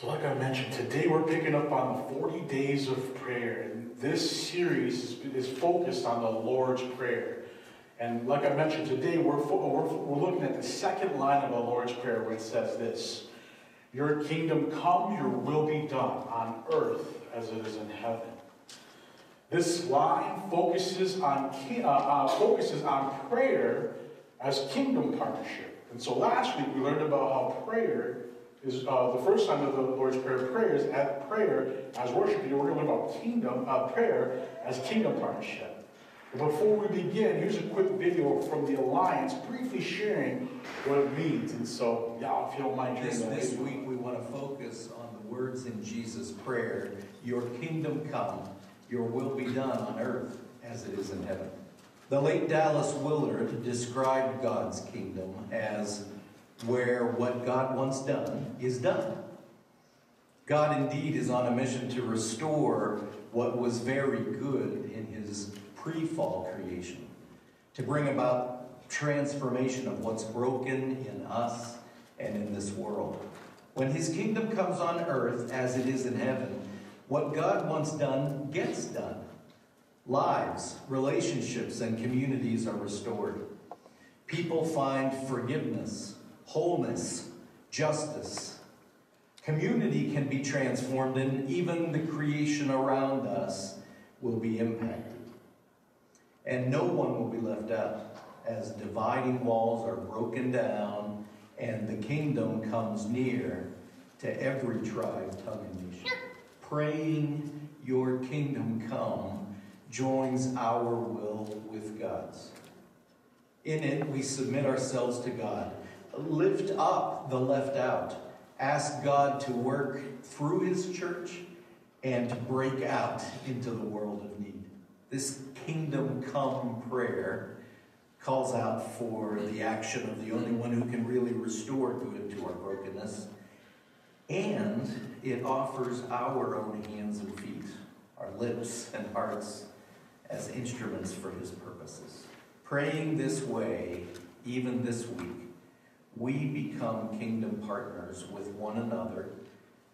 So, like I mentioned, today we're picking up on the 40 days of prayer. And this series is, is focused on the Lord's Prayer. And like I mentioned, today we're, we're, we're looking at the second line of the Lord's Prayer where it says this Your kingdom come, your will be done on earth as it is in heaven. This line focuses on, uh, uh, focuses on prayer as kingdom partnership. And so last week we learned about how prayer is uh, the first time of the Lord's Prayer. Prayer is at prayer as worship. We're going to learn about kingdom uh, prayer as kingdom partnership. But before we begin, here's a quick video from the Alliance, briefly sharing what it means. And so, yeah, if you don't mind this, this week, we want to focus on the words in Jesus' prayer: "Your kingdom come, your will be done on earth as it is in heaven." The late Dallas Willard described God's kingdom as where what God wants done is done. God indeed is on a mission to restore what was very good in his pre fall creation, to bring about transformation of what's broken in us and in this world. When his kingdom comes on earth as it is in heaven, what God wants done gets done. Lives, relationships, and communities are restored. People find forgiveness, wholeness, justice. Community can be transformed, and even the creation around us will be impacted. And no one will be left out as dividing walls are broken down and the kingdom comes near to every tribe, tongue, and nation. Praying, Your kingdom come, joins our will with God's. In it, we submit ourselves to God lift up the left out. Ask God to work through His church and to break out into the world of need. This kingdom come prayer calls out for the action of the only one who can really restore good to our brokenness. And it offers our own hands and feet, our lips and hearts, as instruments for His purposes. Praying this way, even this week, we become kingdom partners with one another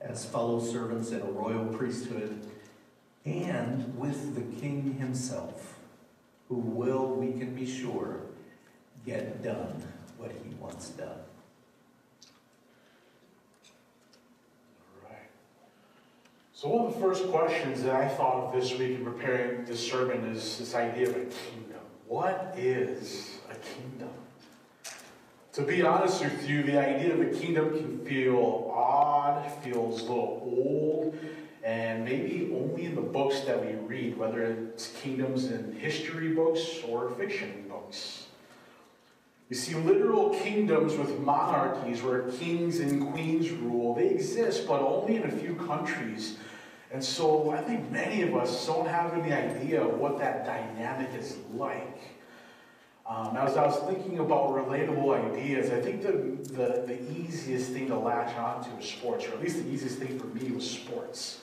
as fellow servants in a royal priesthood and with the king himself, who will, we can be sure, get done what he wants done. All right. So, one of the first questions that I thought of this week in preparing this sermon is this idea of a kingdom. What is a kingdom? To be honest with you, the idea of a kingdom can feel odd, feels a little old, and maybe only in the books that we read, whether it's kingdoms in history books or fiction books. You see, literal kingdoms with monarchies where kings and queens rule, they exist, but only in a few countries. And so I think many of us don't have any idea of what that dynamic is like. Um, as I was thinking about relatable ideas, I think the, the, the easiest thing to latch onto is sports, or at least the easiest thing for me was sports.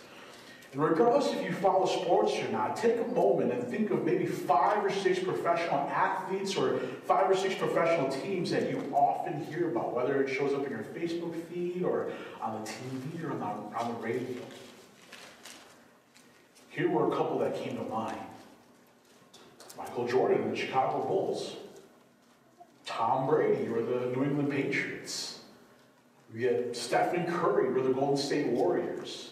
And regardless if you follow sports or not, take a moment and think of maybe five or six professional athletes or five or six professional teams that you often hear about, whether it shows up in your Facebook feed or on the TV or on the, on the radio. Here were a couple that came to mind. Michael Jordan and the Chicago Bulls, Tom Brady or the New England Patriots. We had Stephen Curry or the Golden State Warriors,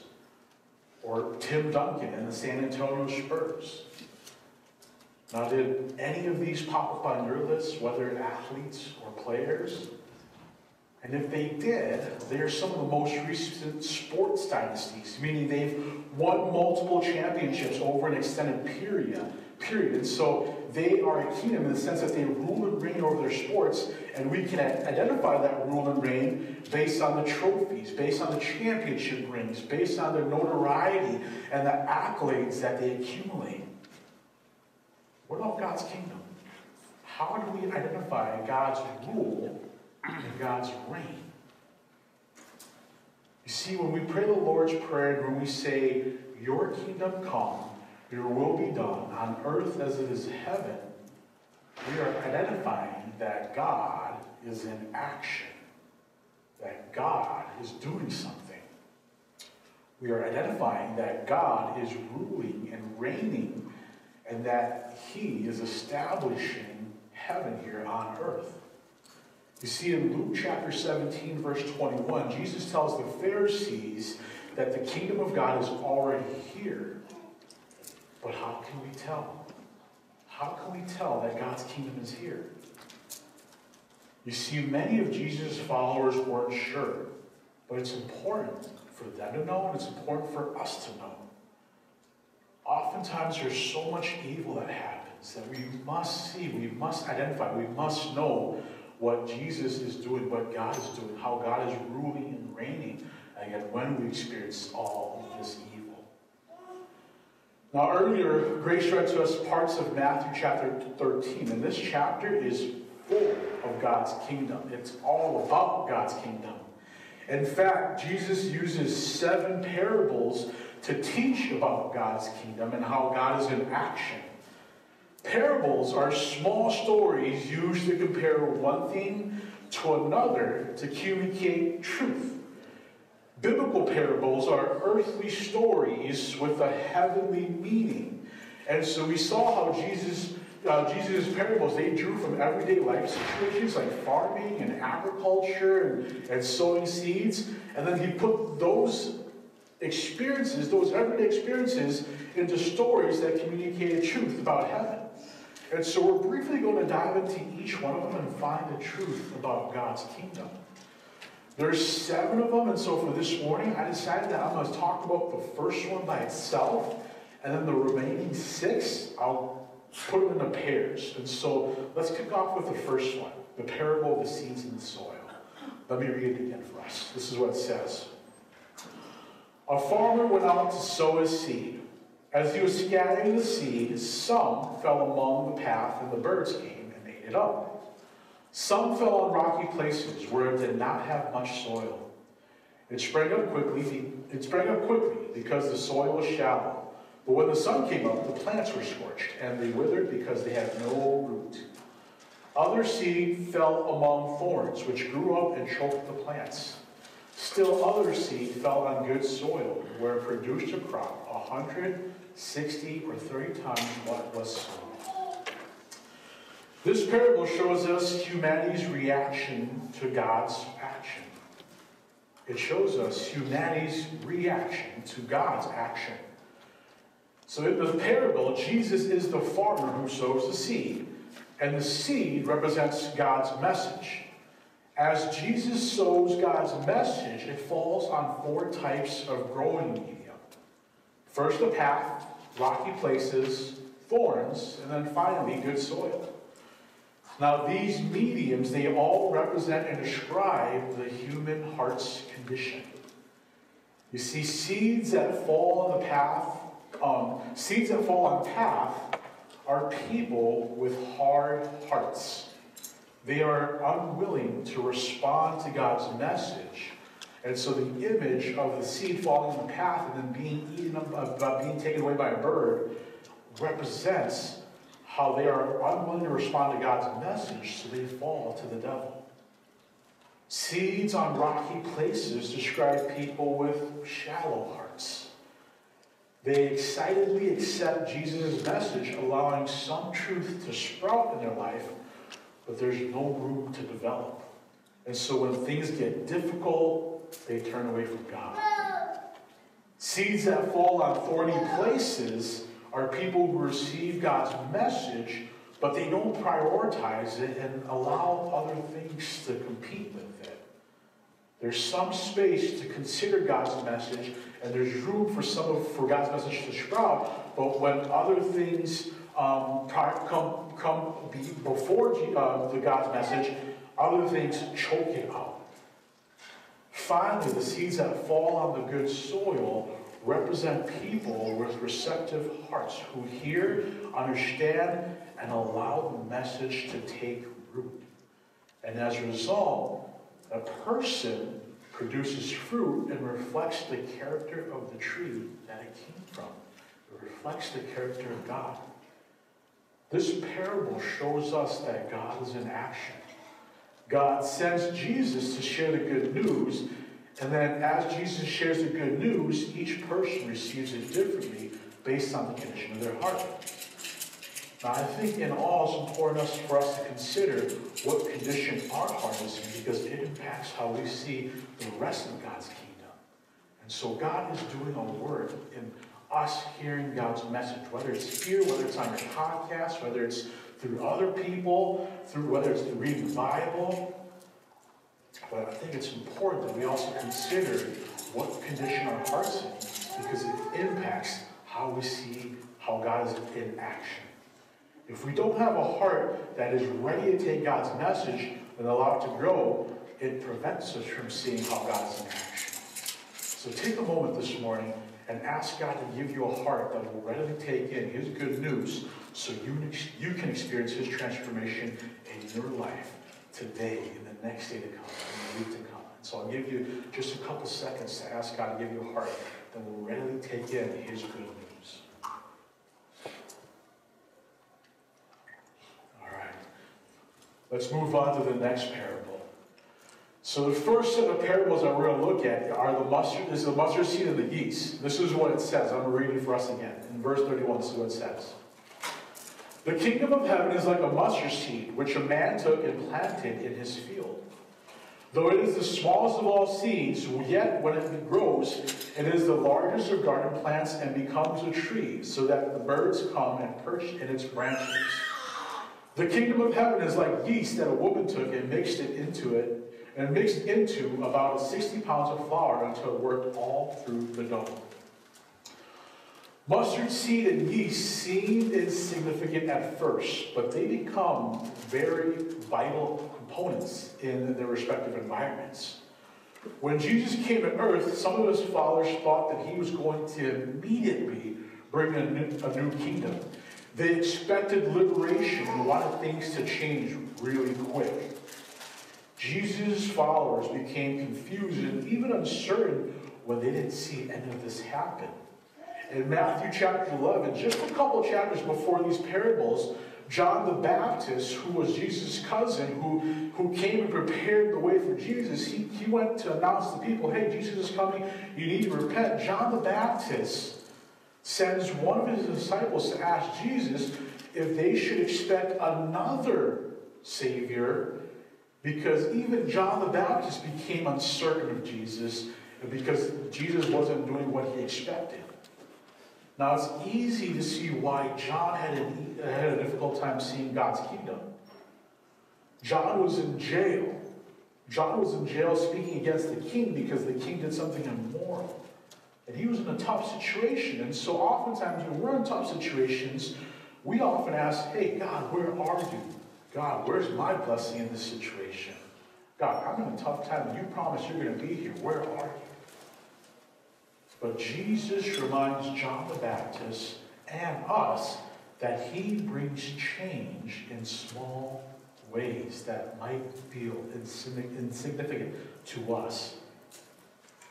or Tim Duncan and the San Antonio Spurs. Now, did any of these pop up on your list, whether athletes or players? And if they did, they're some of the most recent sports dynasties, meaning they've won multiple championships over an extended period period. And so they are a kingdom in the sense that they rule and reign over their sports, and we can identify that rule and reign based on the trophies, based on the championship rings, based on their notoriety and the accolades that they accumulate. What about God's kingdom? How do we identify God's rule and God's reign? You see, when we pray the Lord's Prayer and when we say, Your kingdom come, your will be done on earth as it is heaven. We are identifying that God is in action, that God is doing something. We are identifying that God is ruling and reigning and that he is establishing heaven here on earth. You see, in Luke chapter 17, verse 21, Jesus tells the Pharisees that the kingdom of God is already here. But how can we tell? How can we tell that God's kingdom is here? You see, many of Jesus' followers weren't sure, but it's important for them to know and it's important for us to know. Oftentimes, there's so much evil that happens that we must see, we must identify, we must know what Jesus is doing, what God is doing, how God is ruling and reigning, and yet when we experience all of this evil. Now, earlier, Grace read to us parts of Matthew chapter 13, and this chapter is full of God's kingdom. It's all about God's kingdom. In fact, Jesus uses seven parables to teach about God's kingdom and how God is in action. Parables are small stories used to compare one thing to another to communicate truth. Parables are earthly stories with a heavenly meaning. And so we saw how Jesus, uh, Jesus' parables, they drew from everyday life situations like farming and agriculture and, and sowing seeds. And then he put those experiences, those everyday experiences, into stories that communicated truth about heaven. And so we're briefly going to dive into each one of them and find the truth about God's kingdom. There's seven of them, and so for this morning, I decided that I'm going to talk about the first one by itself, and then the remaining six, I'll put them into pairs. And so let's kick off with the first one, the parable of the seeds in the soil. Let me read it again for us. This is what it says. A farmer went out to sow his seed. As he was scattering the seed, some fell among the path, and the birds came and ate it up. Some fell on rocky places where it did not have much soil. It sprang up quickly. It sprang up quickly because the soil was shallow. But when the sun came up, the plants were scorched, and they withered because they had no root. Other seed fell among thorns, which grew up and choked the plants. Still other seed fell on good soil, where it produced a crop, a hundred, sixty, or thirty times what was sown. This parable shows us humanity's reaction to God's action. It shows us humanity's reaction to God's action. So in the parable, Jesus is the farmer who sows the seed, and the seed represents God's message. As Jesus sows God's message, it falls on four types of growing media. First, a path, rocky places, thorns, and then finally, good soil. Now, these mediums, they all represent and describe the human heart's condition. You see, seeds that fall on the path, um, seeds that fall on path are people with hard hearts. They are unwilling to respond to God's message. And so the image of the seed falling on the path and then being eaten up, uh, being taken away by a bird represents how they are unwilling to respond to God's message, so they fall to the devil. Seeds on rocky places describe people with shallow hearts. They excitedly accept Jesus' message, allowing some truth to sprout in their life, but there's no room to develop. And so when things get difficult, they turn away from God. Seeds that fall on thorny places are people who receive God's message, but they don't prioritize it and allow other things to compete with it. There's some space to consider God's message, and there's room for some of, for God's message to sprout. But when other things um, come come be, before uh, the God's message, other things choke it out. Finally, the seeds that fall on the good soil represent people with receptive hearts who hear, understand, and allow the message to take root. And as a result, a person produces fruit and reflects the character of the tree that it came from. It reflects the character of God. This parable shows us that God is in action. God sends Jesus to share the good news, And then as Jesus shares the good news, each person receives it differently based on the condition of their heart. Now, I think in all, it's important for us to consider what condition our heart is in because it impacts how we see the rest of God's kingdom. And so God is doing a work in us hearing God's message, whether it's here, whether it's on your podcast, whether it's through other people, through whether it's through reading the Bible. But I think it's important that we also consider what condition our heart's in because it impacts how we see how God is in action. If we don't have a heart that is ready to take God's message and allow it to grow, it prevents us from seeing how God is in action. So take a moment this morning and ask God to give you a heart that will readily take in His good news so you, you can experience His transformation in your life today, in the next day to come, to. And so I'll give you just a couple seconds to ask God to give you a heart that will readily take in His good news. All right. Let's move on to the next parable. So the first set of parables that we're going to look at are the mustard, is the mustard seed and the yeast. This is what it says. I'm going to read it for us again. In verse 31, this is what it says. The kingdom of heaven is like a mustard seed, which a man took and planted in his field. Though it is the smallest of all seeds, yet when it grows, it is the largest of garden plants and becomes a tree, so that the birds come and perch in its branches. The kingdom of heaven is like yeast that a woman took and mixed it into it and mixed into about 60 pounds of flour until it worked all through the dough. Mustard seed and yeast seem insignificant at first, but they become very vital components in their respective environments. When Jesus came to earth, some of his followers thought that he was going to immediately bring a new, a new kingdom. They expected liberation and wanted things to change really quick. Jesus' followers became confused and even uncertain when they didn't see any of this happen. In Matthew chapter 11, just a couple chapters before these parables, John the Baptist, who was Jesus' cousin, who, who came and prepared the way for Jesus, he, he went to announce to people, hey, Jesus is coming, you need to repent. John the Baptist sends one of his disciples to ask Jesus if they should expect another Savior because even John the Baptist became uncertain of Jesus because Jesus wasn't doing what he expected. Now, it's easy to see why John had, an, had a difficult time seeing God's kingdom. John was in jail. John was in jail speaking against the king because the king did something immoral. And he was in a tough situation. And so, oftentimes, when we're in tough situations, we often ask, Hey, God, where are you? God, where's my blessing in this situation? God, I'm in a tough time. You promised you're going to be here. Where are you? But Jesus reminds John the Baptist and us that he brings change in small ways that might feel insignificant to us.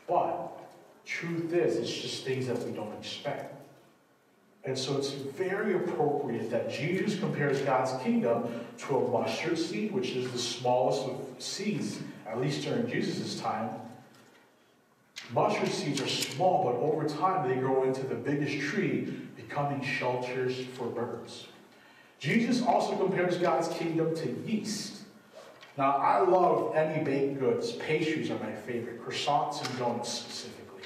But truth is, it's just things that we don't expect. And so it's very appropriate that Jesus compares God's kingdom to a mustard seed, which is the smallest of seeds, at least during Jesus' time. Mustard seeds are small, but over time they grow into the biggest tree, becoming shelters for birds. Jesus also compares God's kingdom to yeast. Now, I love any baked goods. Pastries are my favorite, croissants and donuts specifically.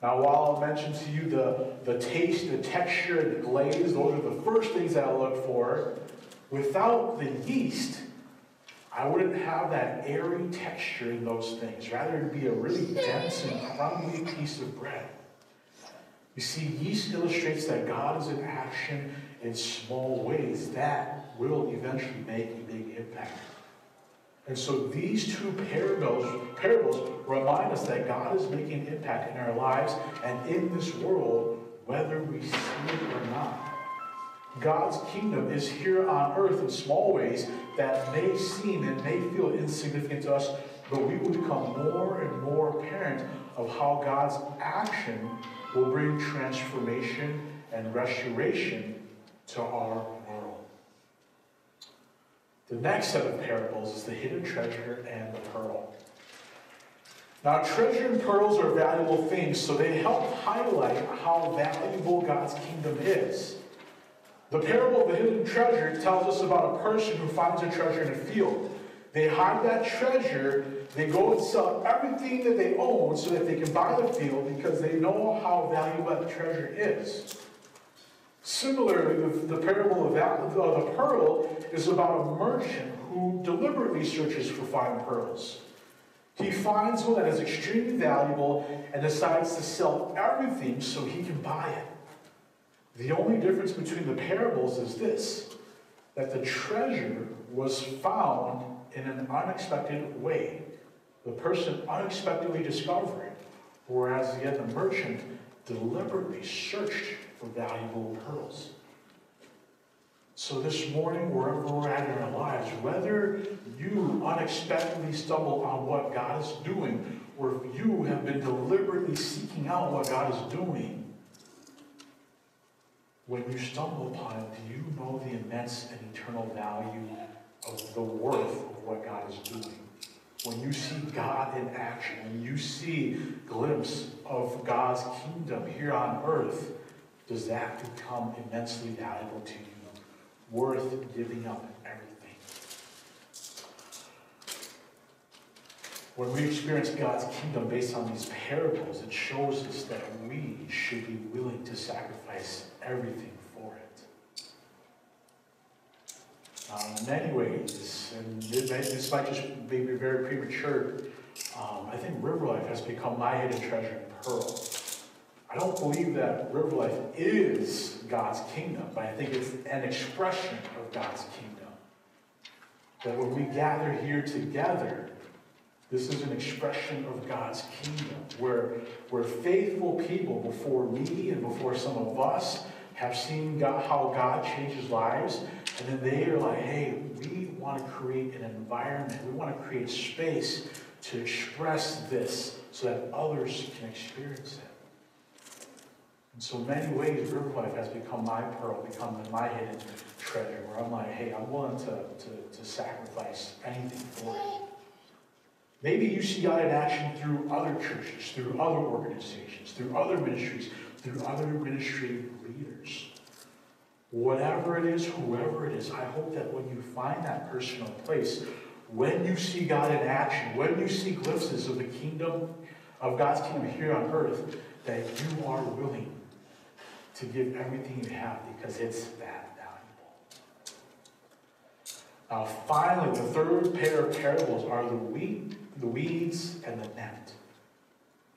Now, while I'll mention to you the, the taste, the texture, and the glaze, those are the first things that I look for. Without the yeast, I wouldn't have that airy texture in those things. Rather, it'd be a really dense and crumbly piece of bread. You see, yeast illustrates that God is in action in small ways that will eventually make a big impact. And so these two parables, parables remind us that God is making an impact in our lives and in this world, whether we see it or not. God's kingdom is here on earth in small ways that may seem and may feel insignificant to us, but we will become more and more apparent of how God's action will bring transformation and restoration to our world. the next set of parables is the hidden treasure and the pearl. Now, treasure and pearls are valuable things, so they help highlight how valuable God's kingdom is. The parable of the hidden treasure tells us about a person who finds a treasure in a field. They hide that treasure, they go and sell everything that they own so that they can buy the field because they know how valuable that treasure is. Similarly, the, the parable of that, the pearl is about a merchant who deliberately searches for fine pearls. He finds one that is extremely valuable and decides to sell everything so he can buy it. The only difference between the parables is this that the treasure was found in an unexpected way. The person unexpectedly discovered it, whereas yet the merchant deliberately searched for valuable pearls. So this morning, wherever we're at in our lives, whether you unexpectedly stumble on what God is doing, or if you have been deliberately seeking out what God is doing, when you stumble upon it, do you know the immense and eternal value of the worth of what God is doing? When you see God in action, when you see glimpse of God's kingdom here on earth, does that become immensely valuable to you, worth giving up everything? When we experience God's kingdom based on these parables, it shows us that we should be willing to sacrifice everything for it. Um, in many ways, and this might just be very premature, um, I think River Life has become my hidden treasure and pearl. I don't believe that River Life is God's kingdom, but I think it's an expression of God's kingdom. That when we gather here together, this is an expression of God's kingdom, where, where faithful people before me and before some of us have seen God, how God changes lives, and then they are like, hey, we want to create an environment, we want to create space to express this so that others can experience it. In so many ways, River Life has become my pearl, become my hidden treasure, where I'm like, hey, I'm willing to, to, to sacrifice anything for it. Maybe you see God in action through other churches, through other organizations, through other ministries, through other ministry leaders. Whatever it is, whoever it is, I hope that when you find that personal place, when you see God in action, when you see glimpses of the kingdom, of God's kingdom here on earth, that you are willing to give everything you have because it's that valuable. Now, finally, the third pair of parables are the wheat the weeds and the net.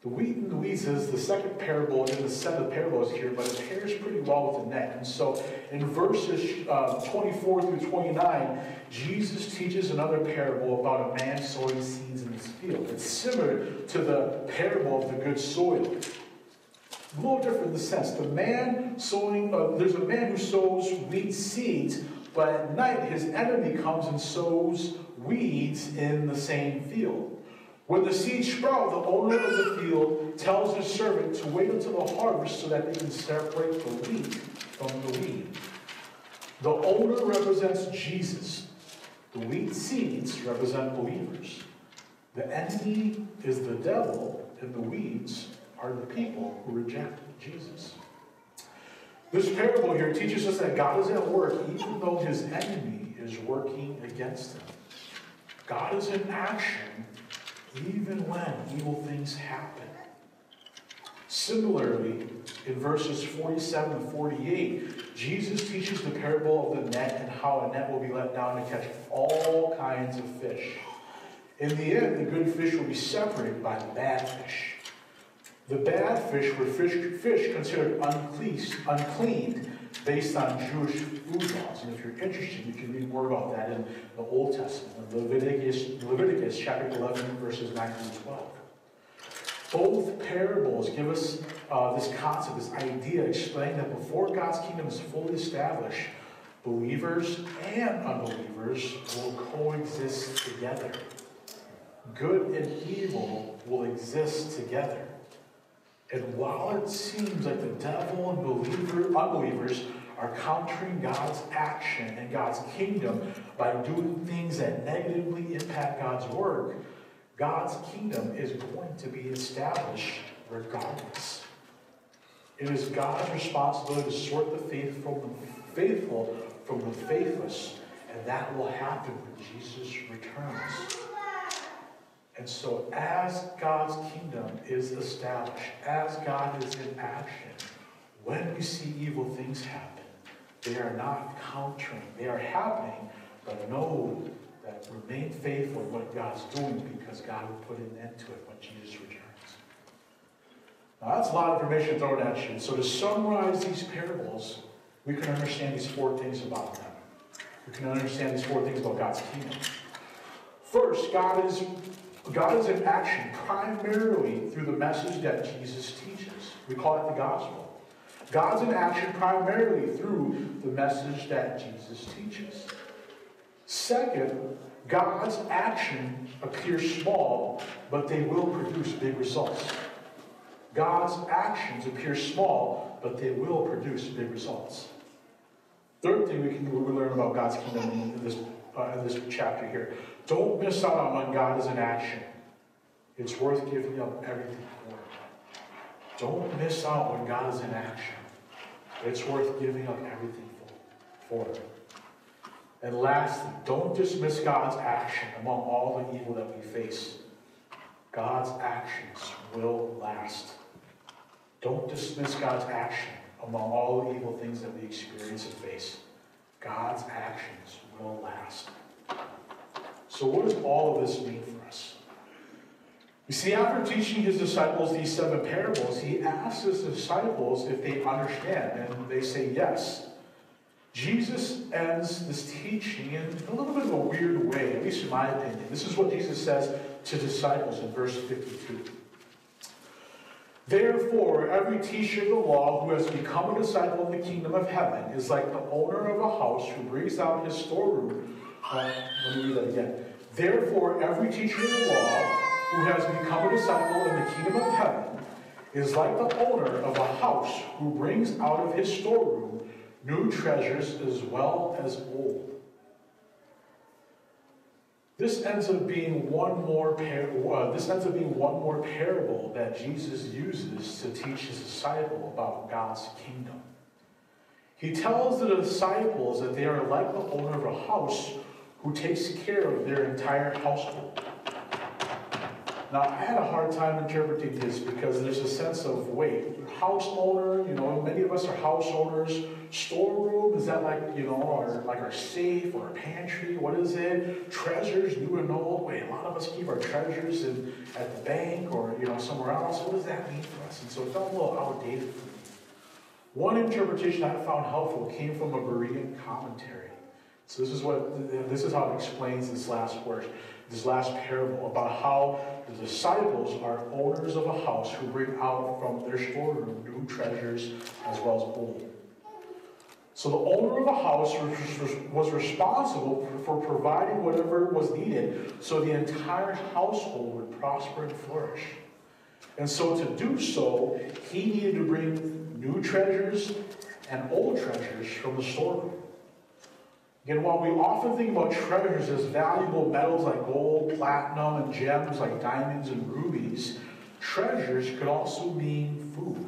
The wheat and the weeds is the second parable in the set of parables here, but it pairs pretty well with the net. And so in verses uh, 24 through 29, Jesus teaches another parable about a man sowing seeds in his field. It's similar to the parable of the good soil. A little different in the sense. The man sowing, uh, there's a man who sows wheat seeds, but at night his enemy comes and sows weeds in the same field. When the seeds sprout, the owner of the field tells his servant to wait until the harvest so that they can separate the wheat from the weed. The owner represents Jesus. The wheat seeds represent believers. The enemy is the devil, and the weeds are the people who reject Jesus. This parable here teaches us that God is at work even though his enemy is working against him. God is in action even when evil things happen. Similarly, in verses 47 and 48, Jesus teaches the parable of the net and how a net will be let down to catch all kinds of fish. In the end, the good fish will be separated by the bad fish. The bad fish were fish, fish considered unclean, unclean based on Jewish food laws. And if you're interested, you can read more about that in the Old Testament, Leviticus, Leviticus chapter 11, verses 9 through 12. Both parables give us uh, this concept, this idea, explaining that before God's kingdom is fully established, believers and unbelievers will coexist together. Good and evil will exist together. And while it seems like the devil and believer, unbelievers are countering God's action and God's kingdom by doing things that negatively impact God's work, God's kingdom is going to be established regardless. It is God's responsibility to sort the faithful the faithful from the faithless, and that will happen when Jesus returns. And so, as God's kingdom is established, as God is in action, when we see evil things happen, they are not countering, they are happening, but know that remain faithful in what God's doing because God will put an end to it when Jesus returns. Now, that's a lot of information thrown at you. So, to summarize these parables, we can understand these four things about them. We can understand these four things about God's kingdom. First, God is, God is in action primarily through the message that Jesus teaches. We call it the gospel. God's in action primarily through the message that Jesus teaches. Second, God's action appears small, but they will produce big results. God's actions appear small, but they will produce big results. Third thing we can we learn about God's kingdom in this, uh, in this chapter here. Don't miss out on when God is in action. It's worth giving up everything for. Don't miss out when God is in action. It's worth giving up everything for. for. And lastly, don't dismiss God's action among all the evil that we face. God's actions will last. Don't dismiss God's action among all the evil things that we experience and face. God's actions will last. So, what does all of this mean for us? You see, after teaching his disciples these seven parables, he asks his disciples if they understand, and they say yes. Jesus ends this teaching in a little bit of a weird way, at least in my opinion. This is what Jesus says to disciples in verse 52. Therefore, every teacher of the law who has become a disciple of the kingdom of heaven is like the owner of a house who brings out his storeroom. Uh, let me read that again. Therefore, every teacher of the law who has become a disciple in the kingdom of heaven is like the owner of a house who brings out of his storeroom new treasures as well as old. This ends up being one more par- uh, this ends up being one more parable that Jesus uses to teach his disciple about God's kingdom. He tells the disciples that they are like the owner of a house who takes care of their entire household. Now, I had a hard time interpreting this because there's a sense of wait, house owner, you know, many of us are house owners. Storeroom, is that like, you know, our like our safe or our pantry? What is it? Treasures, new and old. Wait, a lot of us keep our treasures in, at the bank or, you know, somewhere else. What does that mean for us? And so it felt a little outdated for me. One interpretation I found helpful came from a Berean commentary. So this is what this is how it explains this last verse this last parable about how the disciples are owners of a house who bring out from their storeroom new treasures as well as old. So the owner of a house was responsible for providing whatever was needed so the entire household would prosper and flourish. And so to do so, he needed to bring new treasures and old treasures from the storeroom. Again, while we often think about treasures as valuable metals like gold, platinum, and gems like diamonds and rubies, treasures could also mean food.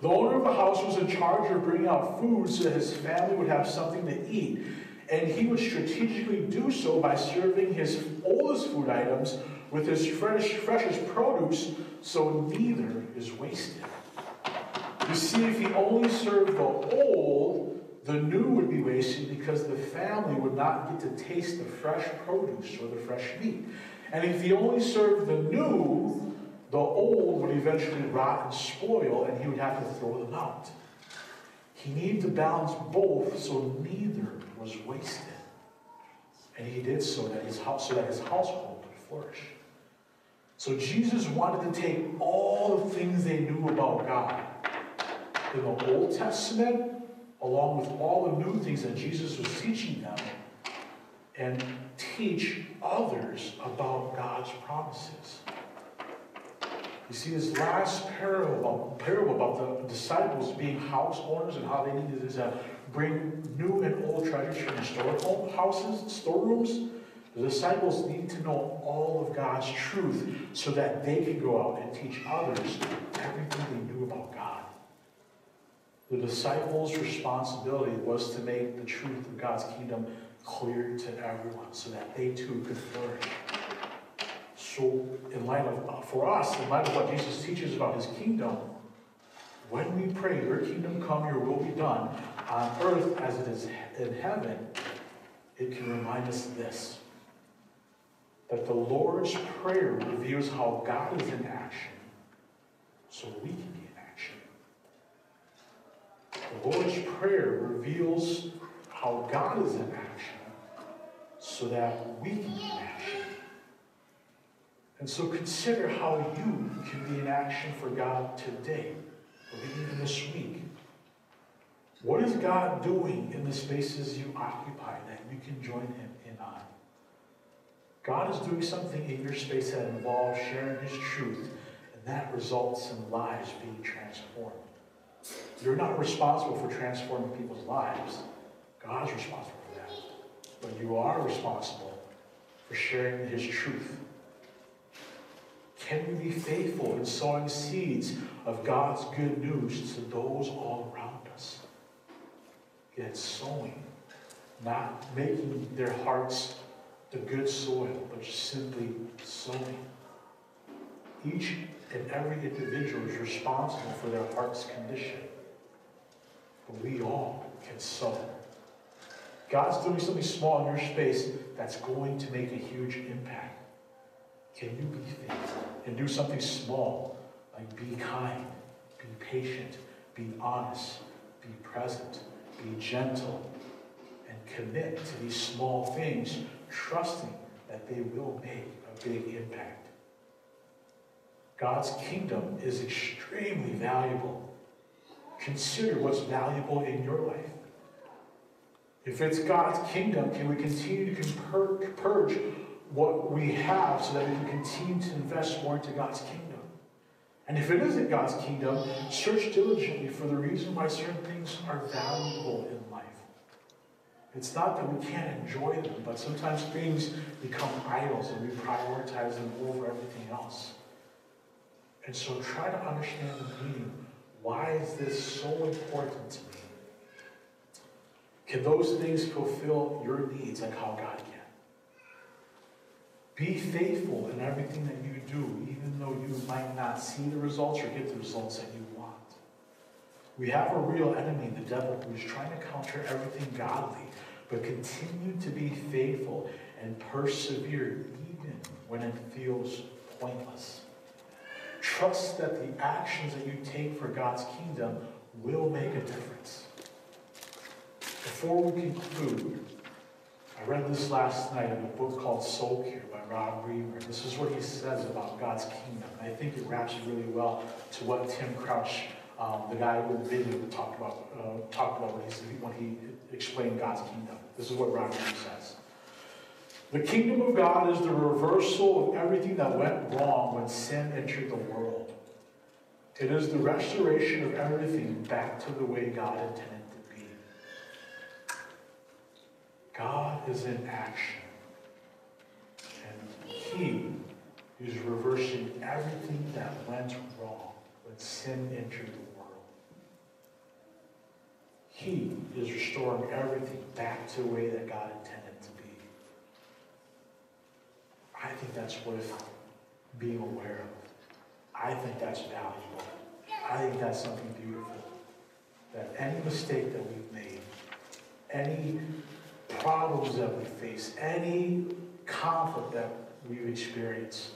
The owner of the house was in charge of bringing out food so that his family would have something to eat. And he would strategically do so by serving his oldest food items with his fresh, freshest produce so neither is wasted. You see, if he only served the old, the new would be wasted because the family would not get to taste the fresh produce or the fresh meat. And if he only served the new, the old would eventually rot and spoil, and he would have to throw them out. He needed to balance both so neither was wasted. And he did so that his so that his household would flourish. So Jesus wanted to take all the things they knew about God in the Old Testament along with all the new things that Jesus was teaching them, and teach others about God's promises. You see, this last parable, parable about the disciples being house owners and how they needed to uh, bring new and old treasures from historical houses, storerooms, The disciples need to know all of God's truth so that they can go out and teach others everything they knew about God. The disciples' responsibility was to make the truth of God's kingdom clear to everyone so that they too could flourish. So, in light of, uh, for us, in light of what Jesus teaches about his kingdom, when we pray, Your kingdom come, Your will be done on earth as it is in heaven, it can remind us this that the Lord's Prayer reveals how God is in action so we can be in action. The Lord's Prayer reveals how God is in action so that we can be in action. And so consider how you can be in action for God today, or even this week. What is God doing in the spaces you occupy that you can join Him in on? God is doing something in your space that involves sharing His truth, and that results in lives being transformed. You're not responsible for transforming people's lives. God's responsible for that. But you are responsible for sharing His truth. Can we be faithful in sowing seeds of God's good news to those all around us? Yet sowing, not making their hearts the good soil, but just simply sowing. Each and every individual is responsible for their heart's condition. But we all can sow. God's doing something small in your space that's going to make a huge impact. Can you be faithful and do something small, like be kind, be patient, be honest, be present, be gentle, and commit to these small things, trusting that they will make a big impact? God's kingdom is extremely valuable. Consider what's valuable in your life. If it's God's kingdom, can we continue to purge what we have so that we can continue to invest more into God's kingdom? And if it isn't God's kingdom, search diligently for the reason why certain things are valuable in life. It's not that we can't enjoy them, but sometimes things become idols and we prioritize them over everything else. And so try to understand the meaning. Why is this so important to me? Can those things fulfill your needs like how God can? Be faithful in everything that you do, even though you might not see the results or get the results that you want. We have a real enemy, the devil, who's trying to counter everything godly, but continue to be faithful and persevere even when it feels pointless. Trust that the actions that you take for God's kingdom will make a difference. Before we conclude, I read this last night in a book called Soul Care by Rob Reimer. This is what he says about God's kingdom. And I think it wraps really well to what Tim Crouch, um, the guy the video, talked about, uh, talked about when he, when he explained God's kingdom. This is what Rob Reimer says. The kingdom of God is the reversal of everything that went wrong when sin entered the world. It is the restoration of everything back to the way God intended to be. God is in action. And He is reversing everything that went wrong when sin entered the world. He is restoring everything back to the way that God intended to be. I think that's worth being aware of. I think that's valuable. I think that's something beautiful. That any mistake that we've made, any problems that we face, any conflict that we've experienced,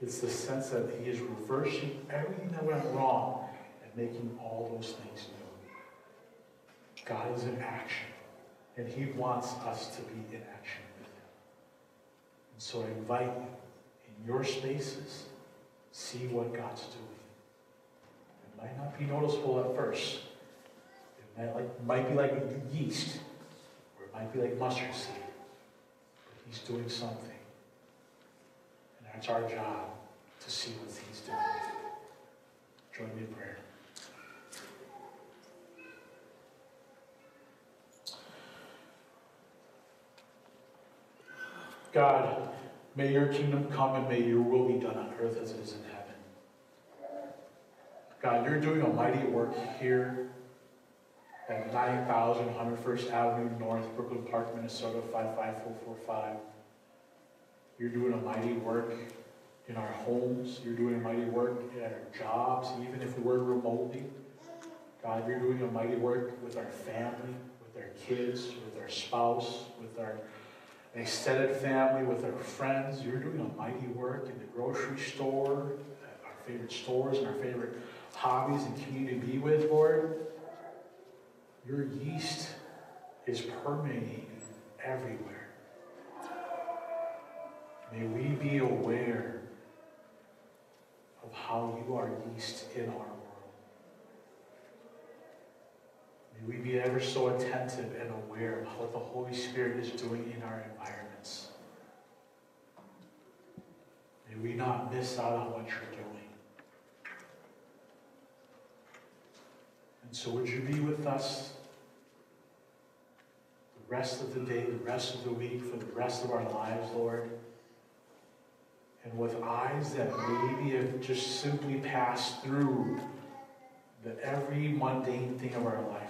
it's the sense that He is reversing everything that went wrong and making all those things new. God is in action, and He wants us to be in action so I invite you, in your spaces, see what God's doing. It might not be noticeable at first. It might, like, might be like yeast, or it might be like mustard seed. But He's doing something. And that's our job to see what He's doing. Join me in prayer. God, may your kingdom come and may your will be done on earth as it is in heaven. God, you're doing a mighty work here at 9000 101st Avenue North, Brooklyn Park, Minnesota 55445. You're doing a mighty work in our homes. You're doing a mighty work at our jobs, even if we work remotely. God, you're doing a mighty work with our family, with our kids, with our spouse, with our extended family, with our friends. You're doing a mighty work in the grocery store, our favorite stores, and our favorite hobbies and community to be with, Lord. Your yeast is permeating everywhere. May we be aware of how you are yeast in our world. May we be ever so attentive and aware of what the Holy Spirit is doing in our environments. May we not miss out on what you're doing. And so, would you be with us the rest of the day, the rest of the week, for the rest of our lives, Lord? And with eyes that maybe have just simply passed through the every mundane thing of our life,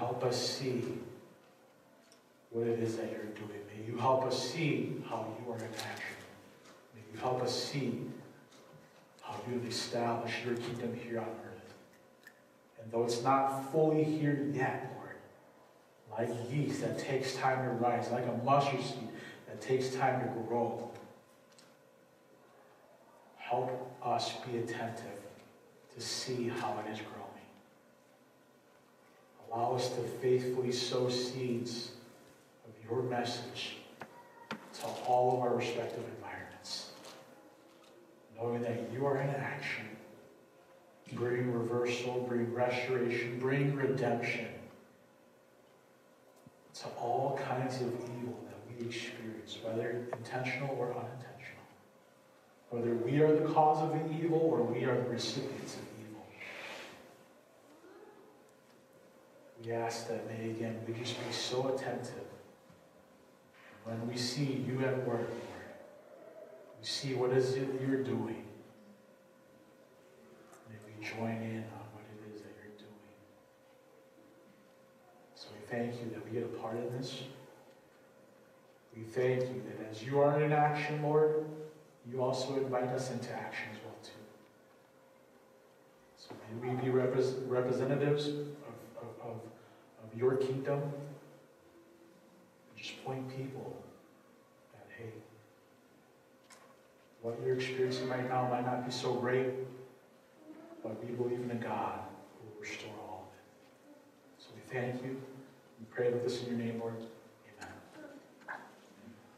help us see what it is that you're doing. May you help us see how you are in action. May you help us see how you have established your kingdom here on earth. And though it's not fully here yet, Lord, like yeast that takes time to rise, like a mustard seed that takes time to grow, help us be attentive to see how it is growing. Allow us to faithfully sow seeds of your message to all of our respective environments, knowing that you are in action. Bring reversal, bring restoration, bring redemption to all kinds of evil that we experience, whether intentional or unintentional. Whether we are the cause of the evil or we are the recipients of evil. We ask that may again we just be so attentive when we see you at work, Lord. We see what is it you're doing. May we join in on what it is that you're doing. So we thank you that we get a part in this. We thank you that as you are in action, Lord, you also invite us into action as well, too. So may we be repres- representatives your kingdom. Just point people that, hey, what you're experiencing right now might not be so great, but we believe in a God who will restore all of it. So we thank you. We pray with this in your name, Lord.